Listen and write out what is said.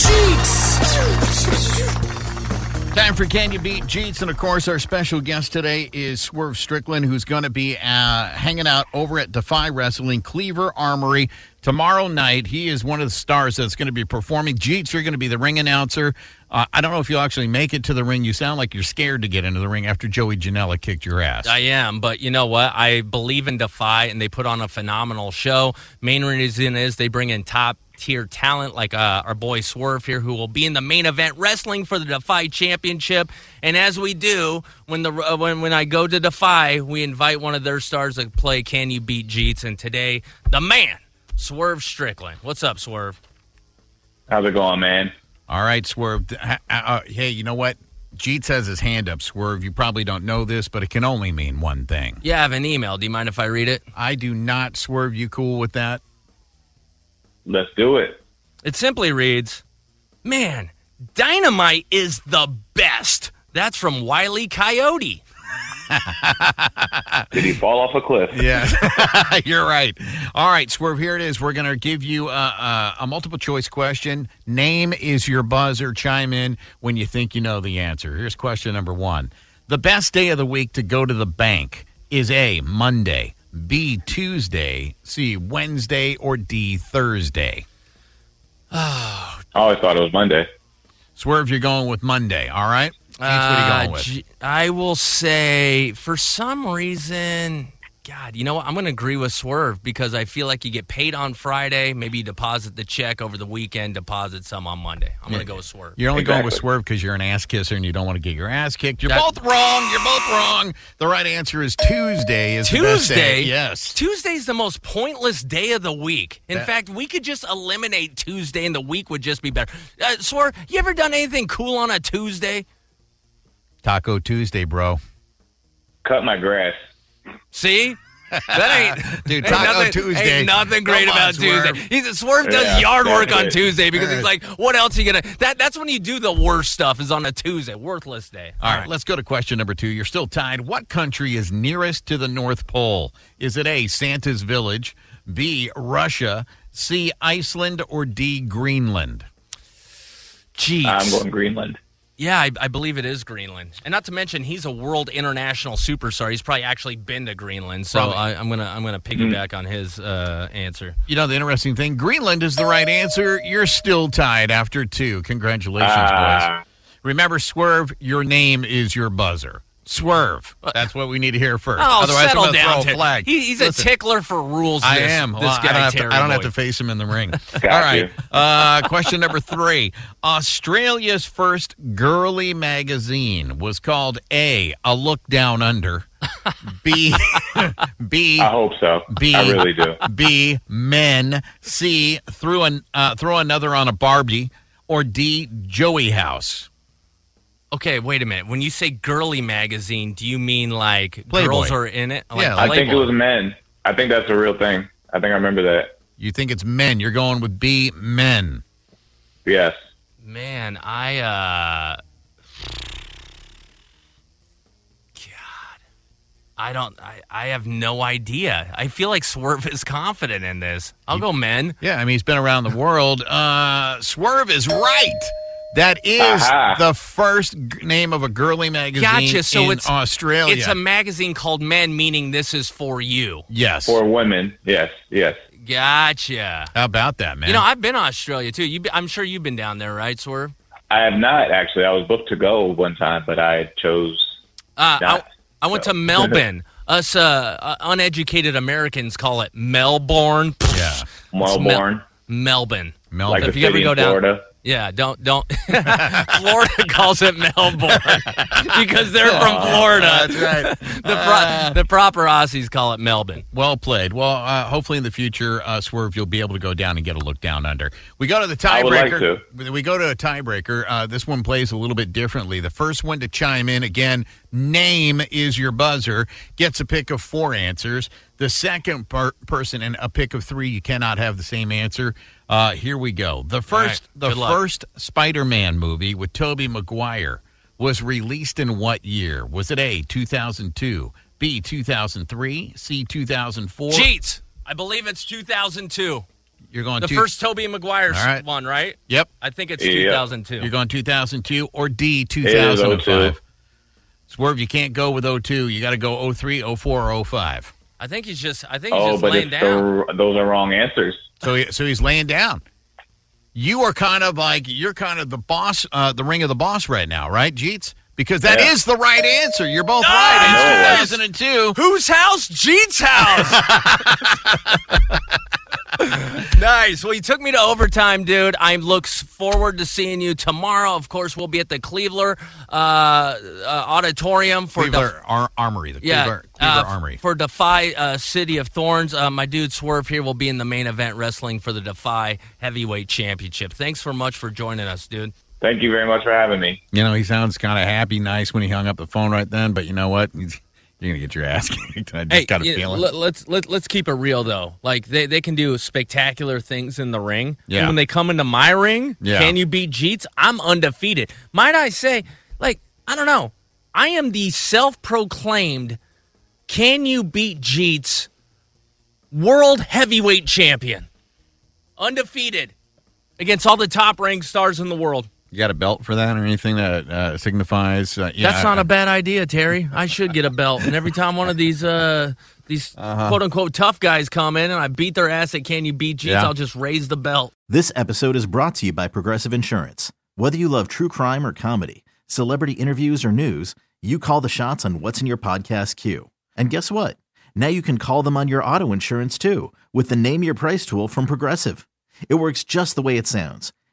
Beat Jeets? Time for Can You Beat Jeets? And of course, our special guest today is Swerve Strickland, who's going to be uh, hanging out over at Defy Wrestling Cleaver Armory tomorrow night. He is one of the stars that's going to be performing. Jeets, you're going to be the ring announcer. Uh, I don't know if you'll actually make it to the ring. You sound like you're scared to get into the ring after Joey Janela kicked your ass. I am, but you know what? I believe in Defy, and they put on a phenomenal show. Main reason is they bring in top tier talent like uh, our boy Swerve here, who will be in the main event wrestling for the Defy Championship. And as we do when the uh, when when I go to Defy, we invite one of their stars to play Can You Beat Jeets? And today, the man, Swerve Strickland. What's up, Swerve? How's it going, man? All right, Swerve. Uh, hey, you know what? Jeets has his hand up, Swerve. You probably don't know this, but it can only mean one thing. Yeah, I have an email. Do you mind if I read it? I do not, Swerve. You cool with that? Let's do it. It simply reads, "Man, Dynamite is the best." That's from Wiley Coyote. Did he fall off a cliff? Yeah, you're right. All right, Swerve, here it is. We're going to give you a, a, a multiple choice question. Name is your buzzer. Chime in when you think you know the answer. Here's question number one The best day of the week to go to the bank is A, Monday, B, Tuesday, C, Wednesday, or D, Thursday. Oh, I always thought it was Monday. Swerve, you're going with Monday, all right? Jeets, what are you Uh, going with? G- I will say, for some reason, God, you know what? I'm going to agree with Swerve because I feel like you get paid on Friday. Maybe you deposit the check over the weekend, deposit some on Monday. I'm going to go with Swerve. You're only going with Swerve because you're an ass kisser and you don't want to get your ass kicked. You're That- both wrong. You're both wrong. The right answer is Tuesday. Is the best day. Tuesday? Yes. Tuesday's the most pointless day of the week. In That- fact, we could just eliminate Tuesday and the week would just be better. Uh, Swerve, you ever done anything cool on a Tuesday? Taco Tuesday, bro. Cut my grass. See? That ain't Dude, ain't Taco nothing, Tuesday. Ain't nothing great on, about Swerve. Tuesday. He's Swerve does Yeah, yard work that's on it. Tuesday because Yeah. he's like, what else are you gonna? That that's when you do the worst stuff is on a Tuesday, worthless day. All right, let's go to question number two. You're still tied. What country is nearest to the North Pole? Is it A, Santa's Village, B, Russia, C, Iceland, or D, Greenland? Jeez. I'm going Greenland. Yeah, I, I believe it is Greenland, and not to mention he's a world international superstar. He's probably actually been to Greenland, so I, I'm gonna I'm gonna piggyback on his uh, answer. You know, the interesting thing, Greenland is the right answer. You're still tied after two. Congratulations, Ah. boys. Remember, Swerve, your name is your buzzer. Swerve. That's what we need to hear first. Oh, Otherwise, settle I'm going down. throw a flag. He, he's Listen, a tickler for rules. I this, am. This Well, guy, I don't, have to, I don't have to face him in the ring. Got All right. Uh, question number three. Australia's first girly magazine was called A, A Look Down Under. B, B, I hope so. B, I really do. B, Men. C, throw, an, uh, throw another on a Barbie. Or D, Joey House. Okay, wait a minute. When you say girly magazine, do you mean like Playboy. girls are in it? Like Yeah, I think it was men. I think that's a real thing. I think I remember that. You think it's men. You're going with B, Men. Yes. Man, I uh God. I don't I, I have no idea. I feel like Swerve is confident in this. I'll go men. Yeah, I mean, he's been around the world. Uh, Swerve is right. That is Aha. the first g- name of a girly magazine Gotcha. So in it's Australia. It's a magazine called Men, meaning this is for you. yes. For women. Yes. Yes. Gotcha. How about that, man? You know, I've been to Australia too. You, I'm sure you've been down there, right, Swerve? I have not actually. I was booked to go one time, but I chose Uh, I, Not- I went so. to Melbourne Us uh, uh, uneducated Americans call it Melbourne. Yeah. Melbourne, Melbourne. Melbourne. like if the you ever city go in down- Florida. Yeah, don't don't. Florida calls it Melbourne because they're from Florida. That's right. The, pro- the proper Aussies call it Melbourne. Well played. Well, uh, hopefully in the future, uh, Swerve, you'll be able to go down and get a look down under. We go to the I would like tiebreaker. We go to a tiebreaker. Uh, this one plays a little bit differently. The first one to chime in again, name is your buzzer, gets a pick of four answers. The second per- person and a pick of three, you cannot have the same answer. Uh, here we go. The first, right, the luck. first Spider-Man movie with Tobey Maguire was released in what year? Was it A, 2002, B, 2003, C, 2004? Jeets. I believe it's 2002. You're going The two- first Tobey Maguire All right. one, right? Yep. I think it's Yeah. 2002. You're going 2002 or D, is 2005. 02. Swerve, you can't go with 02. You got to go 03, 04, 05. I think he's just. I think he's Oh, just but laying down. the, those are wrong answers. So, he, so he's laying down. You are kind of like you're kind of the boss, uh, the ring of the boss right now, right, Jeets? Because that is Yeah. the right answer. You're both Ah! right. I It's know. 2002. Whose house? Jeet's house. nice. Well, you took me to overtime, dude. I look forward to seeing you tomorrow. Of course, we'll be at the Cleveland uh, uh, Auditorium for the Cleaver Ar- Armory, the Yeah, Cleaver, Cleaver uh, Armory. for Defy uh, City of Thorns. Uh, my dude Swerve here will be in the main event wrestling for the Defy Heavyweight Championship. Thanks so much for joining us, dude. Thank you very much for having me. You know, he sounds kind of happy, nice when he hung up the phone right then, but you know what? He's- You're going to get your ass kicked. I just got a feeling. let, let's let, let's keep it real though. Like they, they can do spectacular things in the ring. Yeah. And when they come into my ring, Yeah. can you beat Jeets? I'm undefeated. Might I say, like I don't know, I am the self-proclaimed "Can you beat Jeets?" world heavyweight champion, undefeated against all the top ranked stars in the world. You got a belt for that or anything that uh, signifies? Uh, yeah, That's not a bad idea, Terry. I should get a belt. And every time one of these uh these Uh-huh. quote unquote tough guys come in and I beat their ass at Can You Beat Jeets, Yeah. I'll just raise the belt. This episode is brought to you by Progressive Insurance. Whether you love true crime or comedy, celebrity interviews or news, you call the shots on what's in your podcast queue. And guess what? Now you can call them on your auto insurance too with the Name Your Price tool from Progressive. It works just the way it sounds.